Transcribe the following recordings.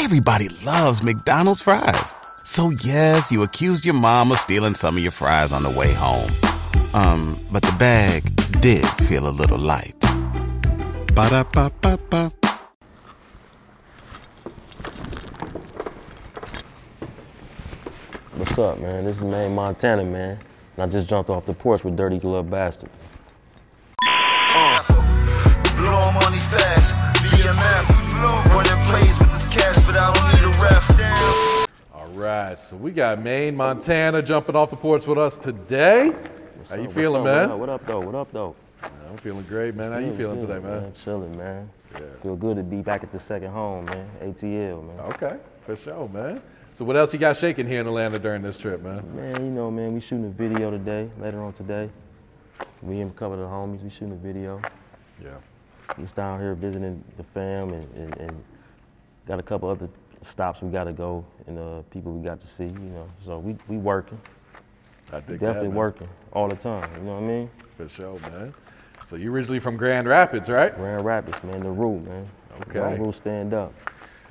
Everybody loves McDonald's fries. So yes, you accused your mom of stealing some of your fries on the way home. Um, but the bag did feel a little light. Ba-da-ba-ba-ba. What's up, man? This is Maine, Montana, man. And I just jumped off the porch with Dirty Glove Bastard. Right, so we got Maine, Montana jumping off the porch with us today. How you feeling, up, man? What up, what up, though? What up, though? I'm feeling great, man. How you feeling today, man? Chilling, man. Yeah. Feel good to be back at the second home, man. ATL, man. Okay, for sure, man. So what else you got shaking here in Atlanta during this trip, man? Man, you know, man, we shooting a video today, later on today. Me and a couple of the homies, we shooting a video. Yeah. Just down here visiting the fam and, and, and got a couple other stops we got to go and uh, people we got to see, you know. So we, we working, I dig definitely that, working all the time, you know what I mean? For sure, man. So you originally from Grand Rapids, right? Grand Rapids, man, the rule, man. Okay. Long rule stand up.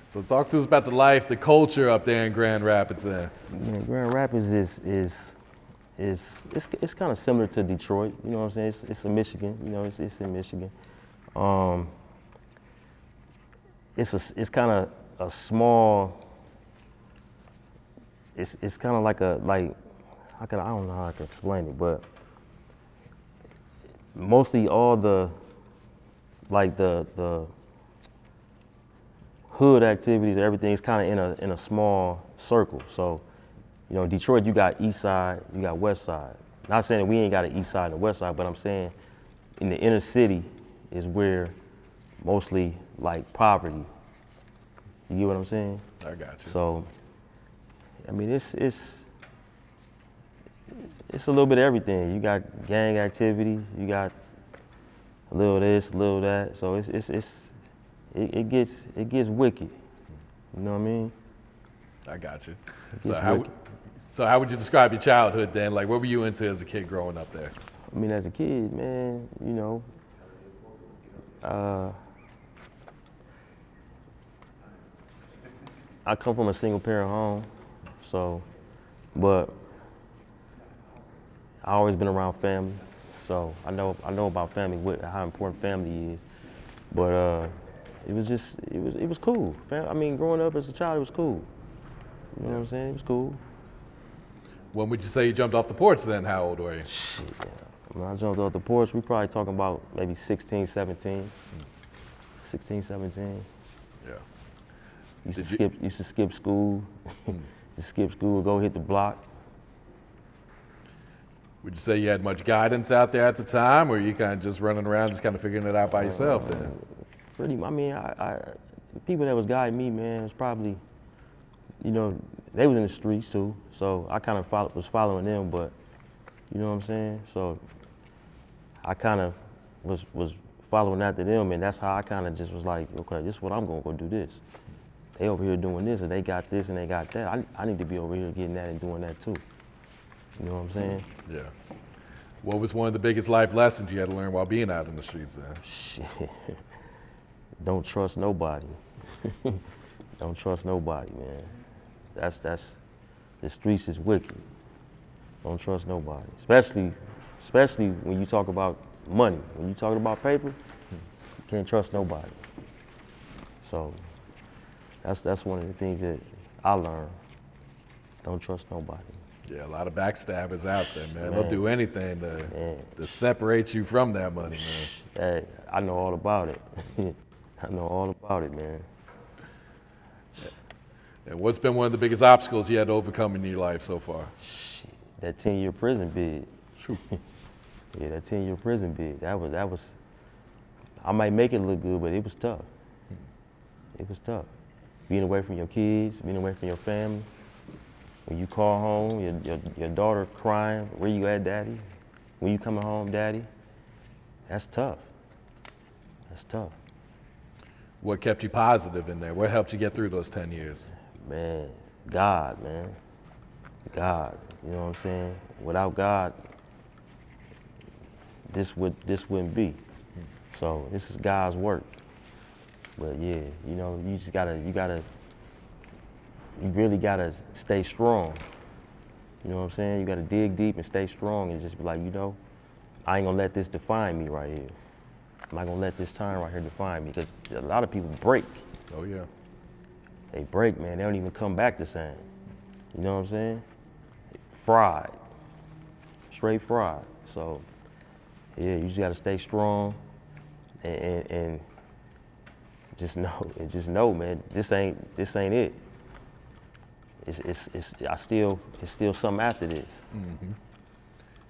So talk to us about the life, the culture up there in Grand Rapids then. Man, Grand Rapids is is is it's, it's kind of similar to Detroit. You know what I'm saying? It's, it's in Michigan. You know, it's, it's in Michigan. Um, it's a it's kind of a small. It's it's kind of like a like how can I, I don't know how I can explain it, but mostly all the like the the hood activities, everything's kind of in a in a small circle. So, you know, Detroit, you got East Side, you got West Side. Not saying that we ain't got an East Side and a West Side, but I'm saying in the inner city is where mostly like poverty. You get what I'm saying? I got you. So, I mean, it's it's it's a little bit of everything. You got gang activity, you got a little this, a little that. So it's it's it's it, it gets it gets wicked. You know what I mean? I got you. So It's how, wicked. so how would you describe your childhood then? Like, what were you into as a kid growing up there? I mean, as a kid, man, you know, uh, I come from a single parent home, so, but I always been around family, so I know I know about family, what, how important family is. But uh, it was just it was it was cool. Fam- I mean, growing up as a child, it was cool. You know what I'm saying? It was cool. When would you say you jumped off the porch then? How old were you? Shit, yeah. When I jumped off the porch, we probably talking about maybe 16, 17. 16, 17. Yeah. Used to Did you- skip used to skip school. Just skip school, go hit the block. Would you say you had much guidance out there at the time, or you kind of just running around, just kind of figuring it out by yourself then? Uh, pretty I mean, I, I the people that was guiding me, man, was probably, you know, they was in the streets too. So I kind of follow, was following them, but you know what I'm saying? So I kind of was was following after them, and that's how I kind of just was like, okay, this is what I'm gonna go do this. They over here doing this, and they got this, and they got that. I, I need to be over here getting that and doing that too. You know what I'm saying? Yeah. What was one of the biggest life lessons you had to learn while being out in the streets then? Shit. Don't trust nobody. Don't trust nobody, man. That's that's the streets is wicked. Don't trust nobody. Especially especially when you talk about money. When you talking about paper, you can't trust nobody. So that's that's one of the things that I learned. Don't trust nobody. Yeah, a lot of backstabbers out there, man. They'll do anything to, Man. to separate you from that money, man. Hey, I know all about it. I know all about it, man. And what's been one of the biggest obstacles you had to overcome in your life so far? That 10 year prison bid. Yeah, that 10 year prison bid. That was, that was, I might make it look good, but it was tough. Hmm. It was tough. Being away from your kids, being away from your family. When you call home, your, your, your daughter crying, where you at, daddy? When you coming home, daddy? That's tough. That's tough. What kept you positive in there? What helped you get through those 10 years? Man, God, man. God, you know what I'm saying? Without God, this would this wouldn't be. So this is God's work. But yeah, you know, you just gotta you gotta you really gotta stay strong. You know what I'm saying? You gotta dig deep and stay strong and just be like, you know, I ain't gonna let this define me right here. I'm not gonna let this time right here define me because a lot of people break. Oh yeah. They break, man. They don't even come back the same. You know what I'm saying? Fried. Straight fried. So, yeah, you just gotta stay strong and, and, and just know, and just know, man, this ain't this ain't it. It's, it's, it's, I still, it's still something after this.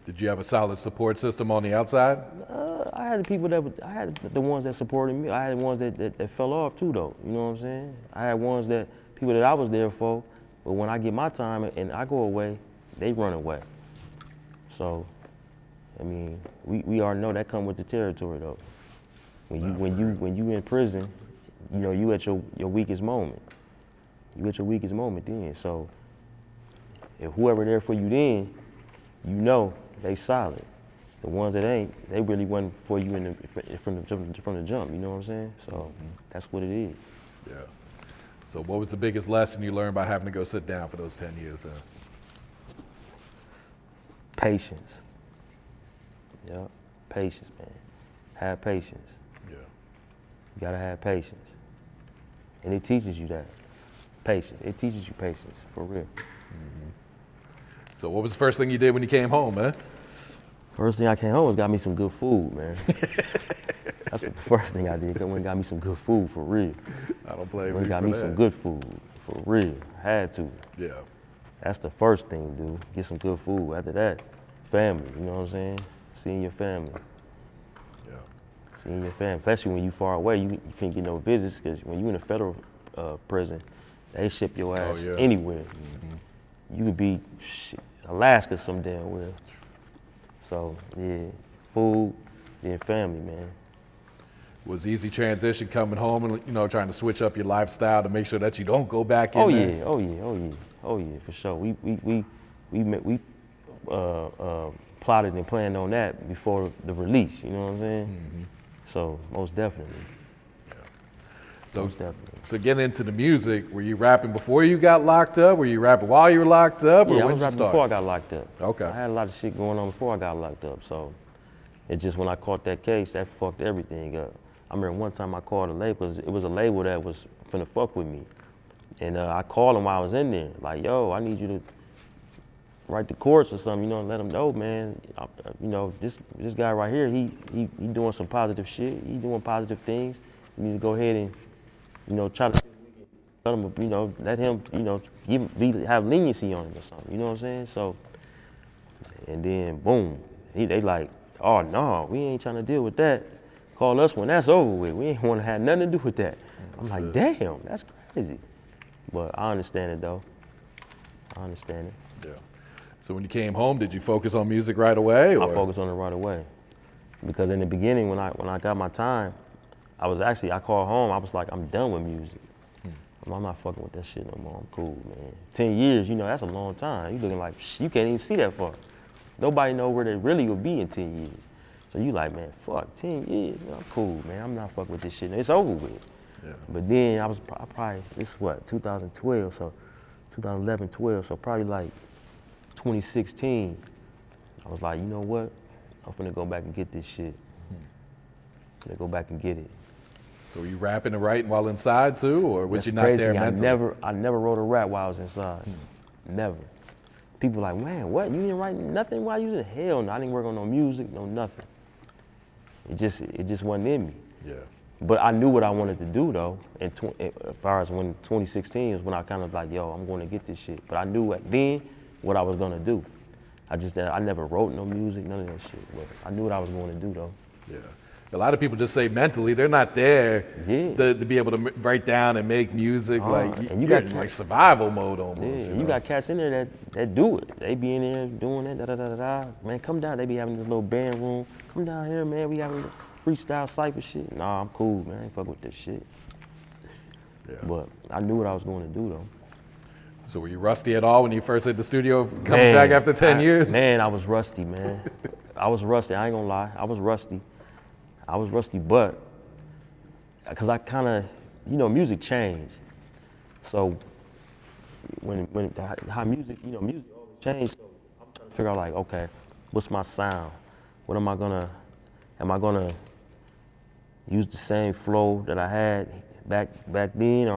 Did you have a solid support system on the outside? Uh, I had the people that I had the ones that supported me. I had ones that, that, that fell off too, though. You know what I'm saying? I had ones that people that I was there for, but when I get my time and I go away, they run away. So, I mean, we, we already know that come with the territory, though. When you when you when you in prison, you know you at your, your weakest moment. You at your weakest moment then. So, if whoever there for you then, you know they solid. The ones that ain't, they really wasn't for you in the, from the jump- from the jump. You know what I'm saying? So that's what it is. Yeah. So what was the biggest lesson you learned by having to go sit down for those 10 years? Uh, Patience. Yeah, patience, man. Have patience. yeah. You gotta have patience, and it teaches you that patience. It teaches you patience for real. Mm-hmm. So what was the first thing you did when you came home, man? First thing I came home was got me some good food, man. That's the first thing I did. I went and got me some good food for real. I don't play. Went got me that. some good food for real. Had to. Yeah. That's the first thing dude. Get some good food. After that, family. You know what I'm saying? Seeing your family. Seeing your family. Especially when you far away, you, you can't get no visits because when you in a federal uh, prison, they ship your ass yeah. anywhere. You could be shit, Alaska some damn well. So yeah, food, then family, man. Was easy transition coming home and you know trying to switch up your lifestyle to make sure that you don't go back in Oh there? yeah, oh yeah, oh yeah, oh yeah, for sure. We we we we met, we uh, uh, plotted and planned on that before the release. You know what I'm saying? Mm-hmm. So most definitely, So, most definitely. so getting into the music, were you rapping before you got locked up? Were you rapping while you were locked up? Or Yeah, I when was you rapping before I got locked up. Okay. I had a lot of shit going on before I got locked up. So it's just when I caught that case, that fucked everything up. I remember one time I called a label, 'cause it was a label that was finna fuck with me. And uh, I called them while I was in there, like, yo, I need you to write the chorus or something, you know, and let them know, man, I, you know, this this guy right here, he, he he doing some positive shit. He doing positive things. You need to go ahead and, you know, try to let him, you know, let him, you know, give, be, have leniency on him or something. You know what I'm saying? So, and then boom, he, they like, oh no, we ain't trying to deal with that. Call us when that's over with. We ain't want to have nothing to do with that. I'm like, damn, that's crazy. But I understand it though. I understand it. Yeah. So when you came home, did you focus on music right away? I focused on it right away. Because in the beginning, when I when I got my time, I was actually I called home. I was like, I'm done with music. I'm- I'm not fucking with that shit no more. I'm cool, man. Ten years, you know, that's a long time. You looking like you can't even see that far. Nobody know where they really will be in ten years. So you like, man, fuck, ten years, man, I'm cool, man. I'm not fucking with this shit. It's over with. Yeah. But then I was I probably this is what 2012, so 2011, 12, so probably like 2016. I was like, you know what? I'm finna go back and get this shit. Hmm. Finna go back and get it. So were you rapping and writing while inside too, or was That's you not crazy. there I never, I never wrote a rap while I was inside. Hmm. Never. People like, man, what? You didn't write nothing while you was in hell? No, I didn't work on no music, no nothing. It just, it just wasn't in me. Yeah. But I knew what I wanted to do though. And tw- eh, as far as when 2016 is when I kind of like, yo, I'm going to get this shit. But I knew at then what I was gonna do. I just, I never wrote no music, none of that shit. But I knew what I was going to do though. Yeah. A lot of people just say mentally they're not there Yeah. to, to be able to write down and make music. Ah, like you you're got in like survival mode almost. Yeah, you, know? got cats in there that, that do it. They be in there doing that, da da da da da. Man, come down. They be having this little band room. Come down here, man. We having freestyle cypher shit. Nah, I'm cool, man. I ain't fuck with this shit. Yeah. But I knew what I was going to do though. So were you rusty at all when you first hit the studio coming back after 10 I- years? Man, I was rusty, man. I was rusty. I ain't gonna lie. I was rusty. I was rusty, but because I kind of, you know, music changed. So when when how, how music, you know, music always change. So I'm trying to figure out like, okay, what's my sound? What am I gonna? Am I gonna use the same flow that I had back back then, or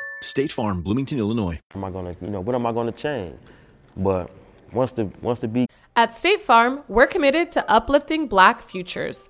State Farm, Bloomington, Illinois. am I gonna, you know, what am I gonna change? But once the once the beat At State Farm, we're committed to uplifting Black futures.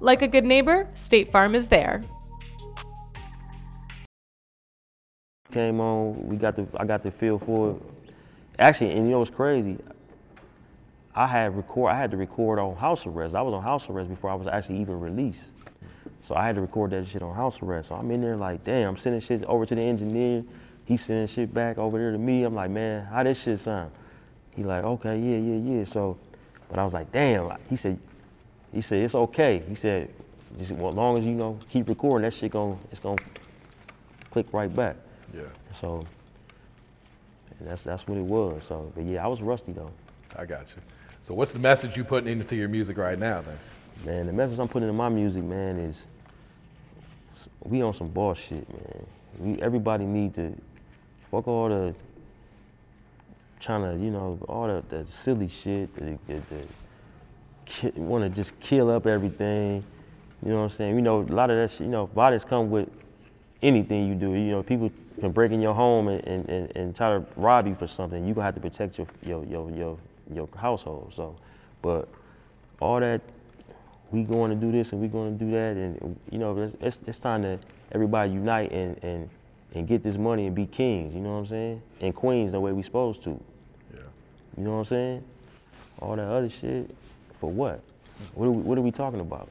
Like a good neighbor, State Farm is there. came on, we got the I got the feel for it. Actually, and you know what's crazy? I had record I had to record on house arrest. I was on house arrest before I was actually even released. So I had to record that shit on house arrest. So I'm in there like, damn, I'm sending shit over to the engineer. He's sending shit back over there to me. I'm like, man, how this shit sound? He like, okay, yeah, yeah, yeah. So, but I was like, damn. He said, he said it's okay. He said, just well, as long as you know keep recording, that shit gon' it's gonna click right back. Yeah, So and that's that's what it was. So, but yeah, I was rusty though. I got you. So what's the message you putting into your music right now then? Man, the message I'm putting in my music, man, is we on some bullshit, man. We everybody need to fuck all the trying to, you know, all the, the silly shit, the, the, the ki- want to just kill up everything. You know what I'm saying? You know, a lot of that shit, you know, violence come with anything you do. You know, people can break in your home and, and, and, and try to rob you for something. You're gonna have to protect your your your your, your household. So, but all that we going to do this and we going to do that, and you know, it's, it's, it's time to everybody unite and, and and get this money and be kings. You know what I'm saying? And queens the way we supposed to. Yeah. You know what I'm saying? All that other shit for what? What are we, what are we talking about?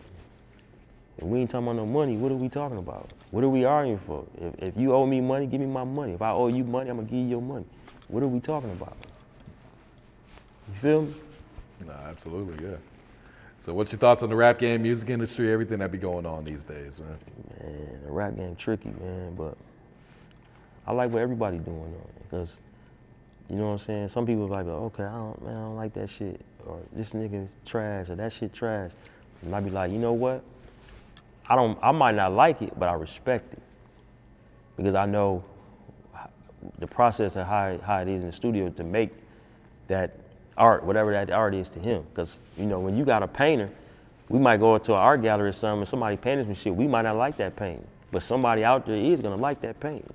If we ain't talking about no money, what are we talking about? What are we arguing for? If, if you owe me money, give me my money. If I owe you money, I'm gonna give you your money. What are we talking about? You feel me? No, absolutely, yeah. So what's your thoughts on the rap game, music industry, everything that be going on these days, man? Man, the rap game tricky, man, but I like what everybody doing though, because you know what I'm saying. Some people like, okay, I don't, man, I don't like that shit, or this nigga trash, or that shit trash, and I be like, you know what? I don't, I might not like it, but I respect it because I know the process and how, how it is in the studio to make that art, whatever that art is to him. Because, you know, when you got a painter, we might go to an art gallery or something and somebody painted some shit, we might not like that painting. But somebody out there is gonna like that painting.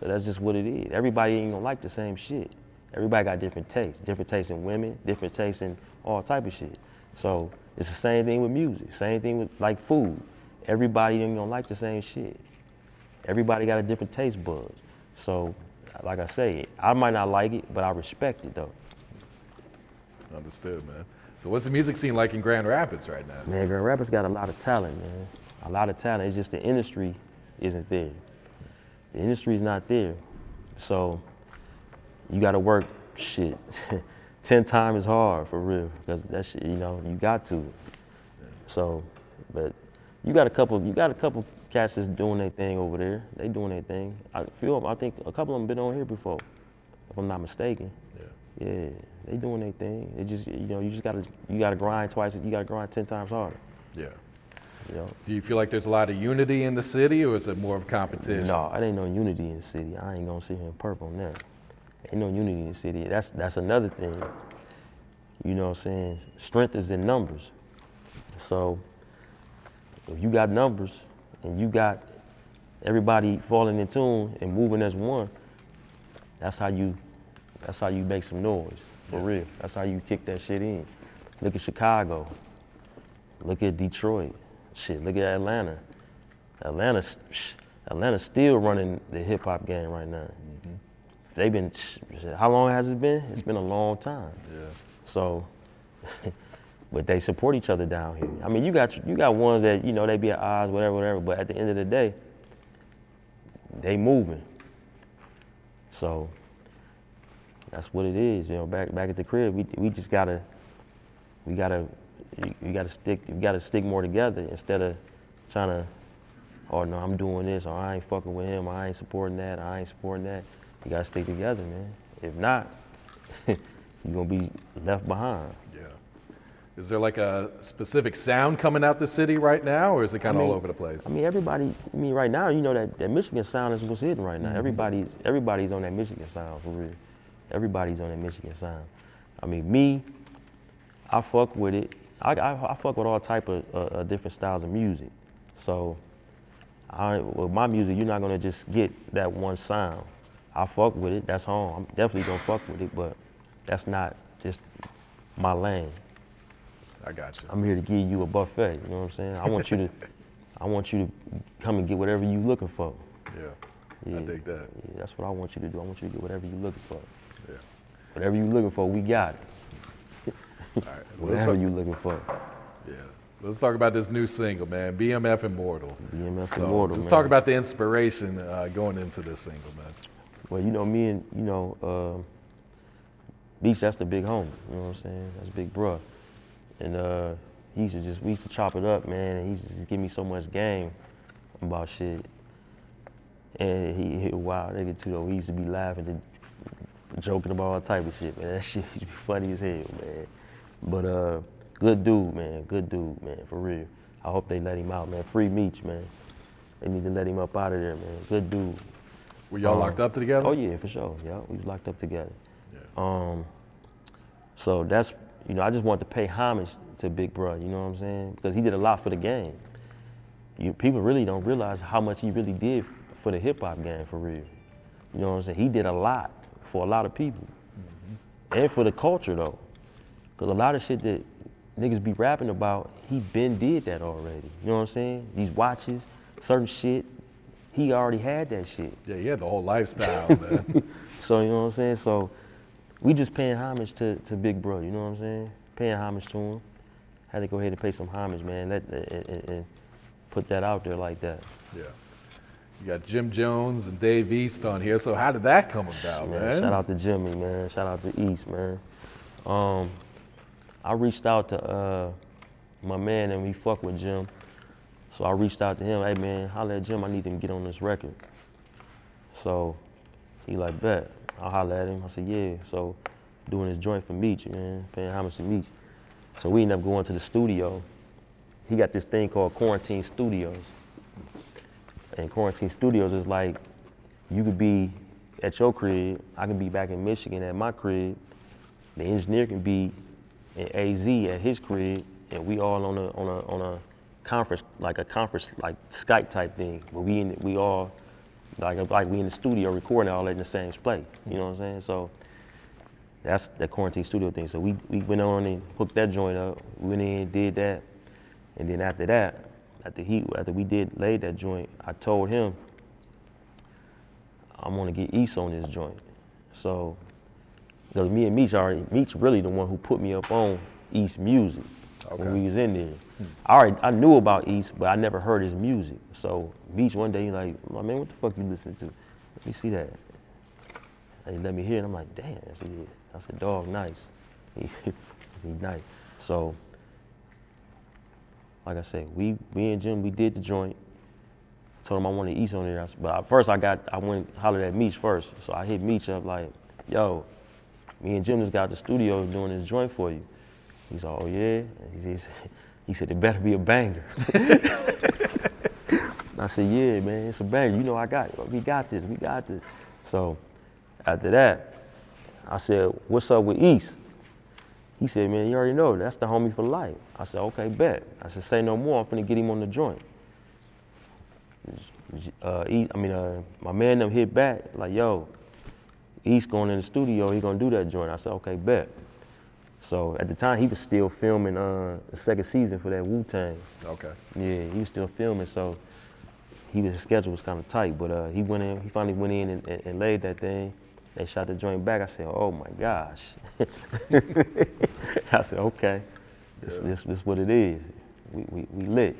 So that's just what it is. Everybody ain't gonna like the same shit. Everybody got different tastes, different tastes in women, different tastes in all type of shit. So it's the same thing with music, same thing with like food. Everybody ain't gonna like the same shit. Everybody got a different taste buds. So, like I say, I might not like it, but I respect it though. Understood, man. So what's the music scene like in Grand Rapids right now? Man, Grand Rapids got a lot of talent, man. A lot of talent. It's just the industry isn't there. The industry is not there. So you got to work shit 10 times as hard for real because that shit, you know, you got to. So, but you got a couple, you got a couple cats that's doing their thing over there. They doing their thing. I feel, I think a couple of them been on here before, if I'm not mistaken. Yeah. Yeah, they doing their thing. It just, you know, you just gotta, you gotta grind twice. You gotta grind 10 times harder. Yeah. You know. Do you feel like there's a lot of unity in the city, or is it more of competition? No, it ain't no unity in the city. I ain't gonna sit here and purple on that. Ain't no unity in the city. That's that's another thing. You know what I'm saying? Strength is in numbers. So if you got numbers and you got everybody falling in tune and moving as one, that's how you that's how you make some noise. For real. That's how you kick that shit in. Look at Chicago. Look at Detroit. Shit, look at Atlanta. Atlanta, Atlanta's still running the hip hop game right now. Mm-hmm. They've been, how long has it been? It's been a long time. Yeah. So, but they support each other down here. I mean, you got you got ones that you know they be at odds, whatever, whatever. But at the end of the day, they moving. So that's what it is. You know, back back at the crib, we we just gotta we gotta we gotta stick we gotta stick more together instead of trying to oh no I'm doing this or I ain't fucking with him or I ain't supporting that or I ain't supporting that. You gotta stick together, man. If not, you're gonna be left behind. Yeah. Is there like a specific sound coming out the city right now, or is it kind I of all over the place? I mean, everybody. I mean, right now, you know that, that Michigan sound is what's hitting right now. Mhm. Everybody's everybody's on that Michigan sound for real. Everybody's on that Michigan sound. I mean, me, I fuck with it. I, I, I fuck with all type of uh, uh, different styles of music. So, I, with my music, you're not gonna just get that one sound. I fuck with it. That's home. I'm definitely gonna fuck with it, but that's not just my lane. I got you. I'm here to give you a buffet. You know what I'm saying? I want you to, I want you to come and get whatever you looking for. Yeah, I dig that. Yeah, that's what I want you to do. I want you to get whatever you looking for. Yeah. Whatever you looking for, we got it. All right. Whatever you looking for. Yeah. Let's talk about this new single, man. BMF Immortal. BMF so, Immortal, Let's talk about the inspiration uh, going into this single, man. Well, you know me and you know, Meech. That's the big homie. You know what I'm saying? That's big bruh. And uh, he used to just we used to chop it up, man. And he used to just give me so much game about shit. And he, he wild nigga too though. He used to be laughing and joking about all type of shit, man. That shit used to be funny as hell, man. But uh, good dude, man. Good dude, man. For real. I hope they let him out, man. Free Meech, man. They need to let him up out of there, man. Good dude. Were y'all Um, locked up together? Oh yeah, for sure. Yeah, we was locked up together. Um, so that's you know I just wanted to pay homage to Big Bro. You know what I'm saying? Because he did a lot for the game. You, people really don't realize how much he really did for the hip hop game for real. You know what I'm saying? He did a lot for a lot of people, and for the culture though. Because a lot of shit that niggas be rapping about, he been did that already. You know what I'm saying? These watches, certain shit, he already had that shit. Yeah, he had the whole lifestyle, man. So you know what I'm saying? So we just paying homage to, to Big Bro, you know what I'm saying? Paying homage to him. Had to go ahead and pay some homage, man. Let, and, and- and put that out there like that. Yeah. You got Jim Jones and Dave East on here. So how did that come about, man? Man, shout out to Jimmy, man. Shout out to East, man. Um, I reached out to uh, my man and we fuck with Jim. So I reached out to him, hey man, holla at Jim, I need him to get on this record. So he like, bet. I holla at him. I said, yeah. So doing his joint for Meech, man, paying homage to Meech. So we end up going to the studio. He got this thing called Quarantine Studios. And Quarantine Studios is like, you could be at your crib, I can be back in Michigan at my crib, the engineer can be in AZ at his crib, and we all on a on a on a conference like a conference like Skype type thing, but we in, we all like like we in the studio recording all that in the same place. You know what I'm saying? So that's that quarantine studio thing. So we we went on and hooked that joint up. We went in, did that, and then after that, after he after we did lay that joint, I told him I'm gonna get East on this joint. So because me and Meech already Meech really the one who put me up on East music when we was in there. I already I knew about East, but I never heard his music. So Meech one day like, my man, what the fuck you listen to? Let me see that. And he let me hear it. I'm like, damn. I said, dog, nice. He, he nice. So, like I said, we, me and Jim, we did the joint. Told him I wanted East on there. But I- first I got, I went hollered at Meech first. So I hit Meech up like, yo, me and Jim just got the studio doing this joint for you. He's oh yeah? And He, said- he said, it better be a banger. I said, yeah, man, it's a banger. You know I got it. We got this, we got this. So after that, I said, what's up with East? He said, man, you already know, that's the homie for life. I said, okay, bet. I said, say no more, I'm finna get him on the joint. Uh, East, I mean, uh, my man them hit back, like, yo, East going in the studio, he gonna do that joint. I said, okay, bet. So at the time, he was still filming uh, the second season for that Wu Tang. Okay. Yeah, he was still filming, so he was his schedule was kind of tight. But uh, he went in, he finally went in and, and, and laid that thing. They shot the joint back. I said, "Oh my gosh!" I said, "Okay, this, this, this what it is. We, we, we lit."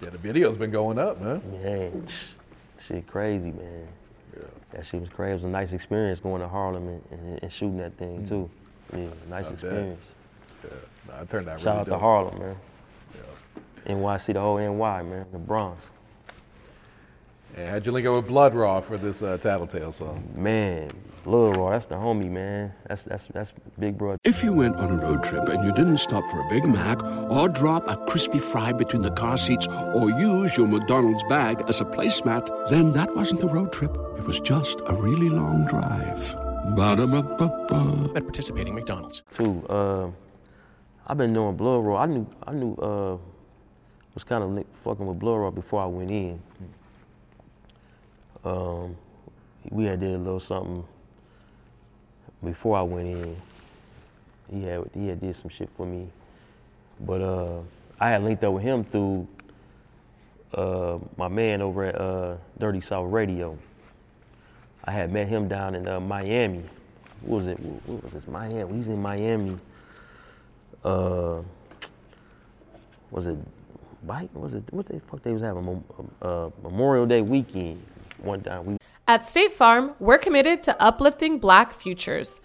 Yeah, the video's been going up, man. Man, shit crazy, man. Yeah. That shit was crazy. It was a nice experience going to Harlem and, and, and shooting that thing too. Yeah, nice. I bet. experience. Yeah. Nah, it turned out Shout really out to. Harlem, man. Yeah. NYC, the whole NY, man, the Bronx. And how'd you link up with Blood Raw for this uh, Tattle Tale song? Man, Blood Raw, that's the homie, man. That's that's that's Big Bro. If you went on a road trip and you didn't stop for a Big Mac or drop a crispy fry between the car seats or use your McDonald's bag as a placemat, then that wasn't a road trip. It was just a really long drive. Ba-da-ba-ba-ba. At participating McDonald's. too. Um, I've been knowing Blood Raw. I knew I knew uh, was kind of fucking with Blood Raw before I went in. Um, we had did a little something before I went in. He had he had did some shit for me, but uh, I had linked up with him through uh, my man over at uh, Dirty South Radio. I had met him down in uh, Miami. What was it? What was this? Miami. He's in Miami. Uh, was it bike? Was it what the fuck they was having? Uh, Memorial Day weekend. One time we At State Farm, we're committed to uplifting Black futures.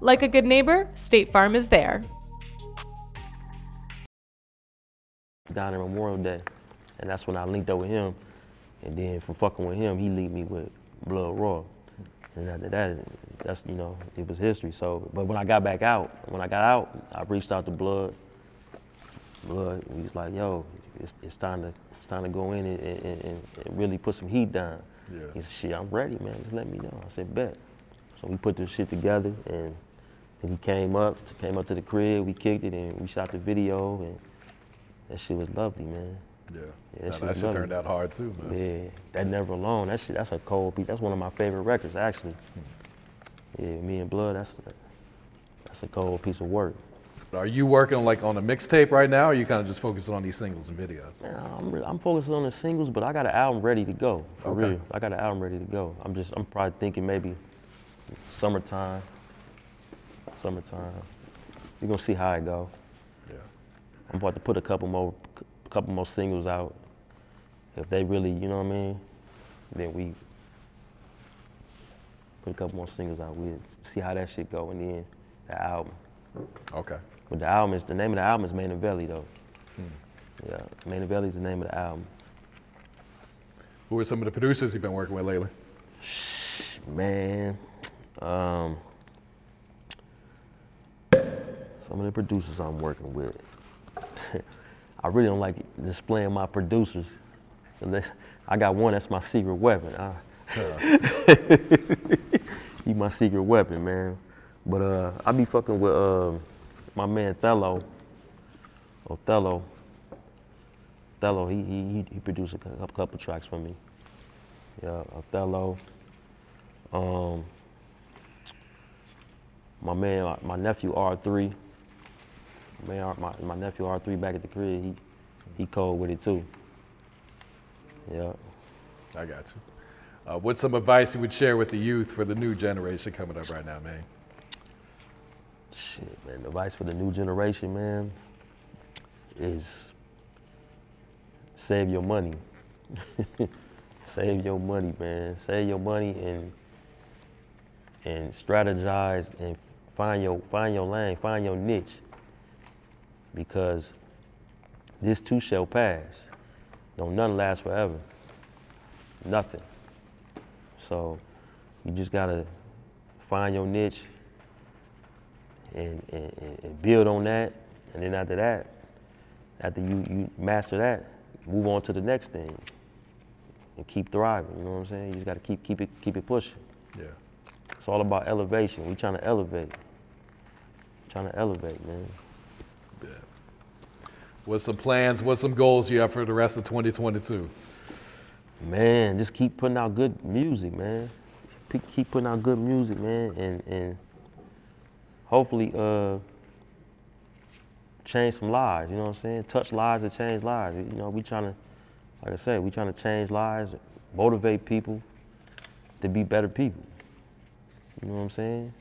Like a good neighbor, State Farm is there. down there Memorial Day, and that's when I linked up with him. And then from fucking with him, he linked me with Blood Raw. And after that, that's you know, it was history. So, but when I got back out, when I got out, I reached out to Blood. Blood, he was like, "Yo, it's, it's time to it's time to go in and, and, and, and really put some heat down." Yeah. He said, "Shit, I'm ready, man. Just let me know." I said, "Bet." So we put this shit together, and then he came up, came up to the crib. We kicked it, and we shot the video, and that shit was lovely, man. Yeah. Yeah, Nah, shit that shit turned out hard too, man. Yeah, that Never Alone. That shit. That's a cold beat. That's one of my favorite records, actually. Hmm. Yeah, Me and Blood. That's that's a cold piece of work. Are you working like on a mixtape right now, or are you kind of just focusing on these singles and videos? Man, I'm, re- I'm focused on the singles, but I got an album ready to go. For Okay. real, I got an album ready to go. I'm just, I'm probably thinking maybe summertime. Summertime. We're gonna see how it go. Yeah. I'm about to put a couple more, a couple more singles out. If they really, you know what I mean, then we put a couple more singles out. We see how that shit go, and then the album. Okay. But the album is the name of the album is Machiavelli though. Hmm. Yeah, Machiavelli is the name of the album. Who are some of the producers you've been working with lately? Shh, man, um, some of the producers I'm working with. I really don't like displaying my producers. I got one that's my secret weapon. I, he my secret weapon, man. But uh, I be fucking with um my man Othello. Othello. Othello, he he he, produced a couple, couple tracks for me. Yeah, Othello. Um, my man, my nephew R3. Man, R- my, my nephew R3 back at the crib, he he cold with it too. Yeah. I got you. Uh, what's some advice you would share with the youth for the new generation coming up right now, man? Shit, man. Advice for the new generation, man, is save your money. save your money, man. Save your money and and strategize and find your find your lane, find your niche. Because this too shall pass. Don't none last forever. Nothing. So you just gotta find your niche and, and, and- build on that. And then after that, after you, you master that, move on to the next thing and keep thriving. You know what I'm saying? You just got to keep keep it keep it pushing. Yeah. It's all about elevation. We trying to elevate. Trying to elevate, man. What's some plans? What's some goals you have for the rest of 2022? Man, just keep putting out good music, man. Keep putting out good music, man, and and hopefully uh change some lives. You know what I'm saying? Touch lives and change lives. You know, we trying to, like I said, we trying to change lives, motivate people to be better people. You know what I'm saying?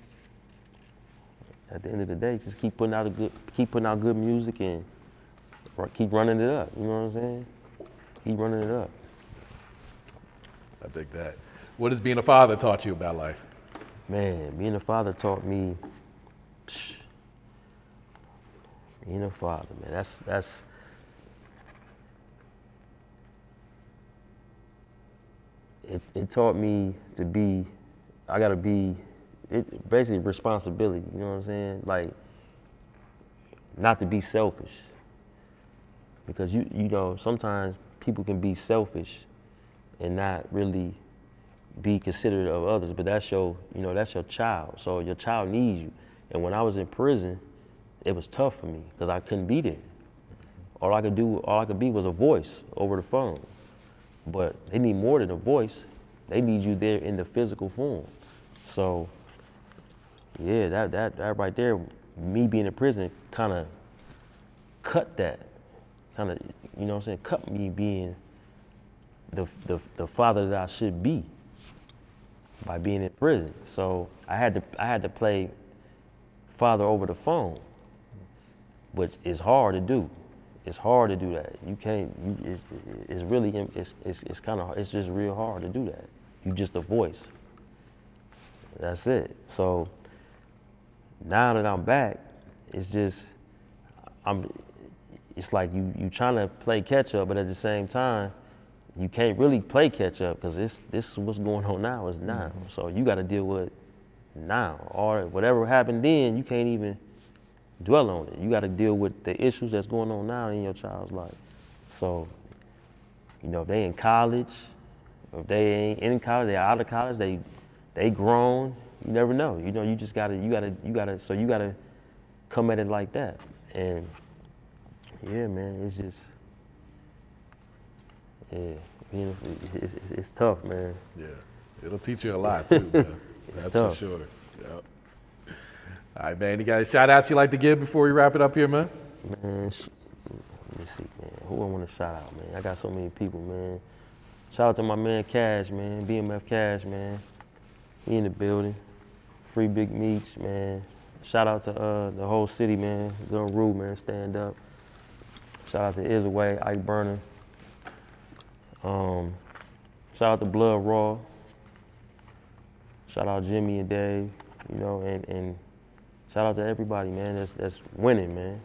At the end of the day, just keep putting out a good, keep putting out good music and keep running it up. You know what I'm saying? Keep running it up. I think that. What has being a father taught you about life? Man, being a father taught me. psh, being a father, man, that's that's. It, it taught me to be, I gotta be, it basically responsibility. You know what I'm saying? Like, not to be selfish. Because you you know sometimes people can be selfish, and not really be considerate of others, but that's your, you know, that's your child. So your child needs you. And when I was in prison, it was tough for me because I couldn't be there. All I could do, all I could be was a voice over the phone. But they need more than a voice. They need you there in the physical form. So, yeah, that that that right there, me being in prison, kind of cut that, kind of, you know, what I'm saying, cut me being the, the the father that I should be by being in prison. So I had to I had to play father over the phone, which is hard to do. It's hard to do that. You can't. You, it's, it's really it's it's, it's kind of it's just real hard to do that. You just a voice. That's it. So now that I'm back, it's just I'm. It's like you you trying to play catch up, but at the same time, you can't really play catch up because this this is what's going on now is now. Mm-hmm. So you got to deal with now. Or whatever happened then, you can't even dwell on it. You got to deal with the issues that's going on now in your child's life. So, you know, if they in college, if they ain't in college, they out of college, they they grown. You never know. You know, you just gotta you gotta you gotta so you gotta come at it like that. And yeah, man, it's just yeah, being, it's, it's, it's tough, man. Yeah, it'll teach you a lot too, man. It's That's tough. for sure. Yep. All right, man. You got any shout outs you like to give before we wrap it up here, man? Man, sh- let me see, man. Who I want to shout out, man? I got so many people, man. Shout out to my man Cash, man. BMF Cash, man. He in the building. Free Big Meech, man. Shout out to uh, the whole city, man. Gun Rule, man. Stand up. Shout out to Isaway, Ike Burner. Um, shout out to Blood Raw. Shout out Jimmy and Dave, you know, and, and shout out to everybody, man. That's that's winning, man.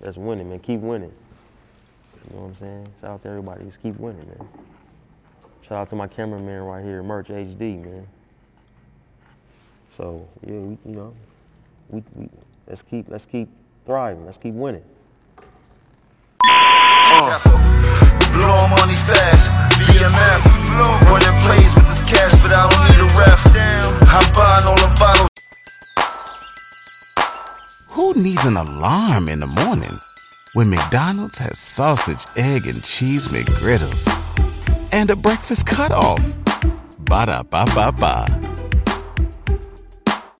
That's winning, man. Keep winning. You know what I'm saying? Shout out to everybody. Just keep winning, man. Shout out to my cameraman right here, Merch HD, man. So yeah, we, you know, we, we let's keep let's keep thriving. Let's keep winning. Uh, blow money fast, BMF. Running plays with this cash, but I don't need a ref. I'm buying all the bottles. Who needs an alarm in the morning when McDonald's has sausage, egg, and cheese McGriddles and a breakfast cutoff? Ba da ba ba ba.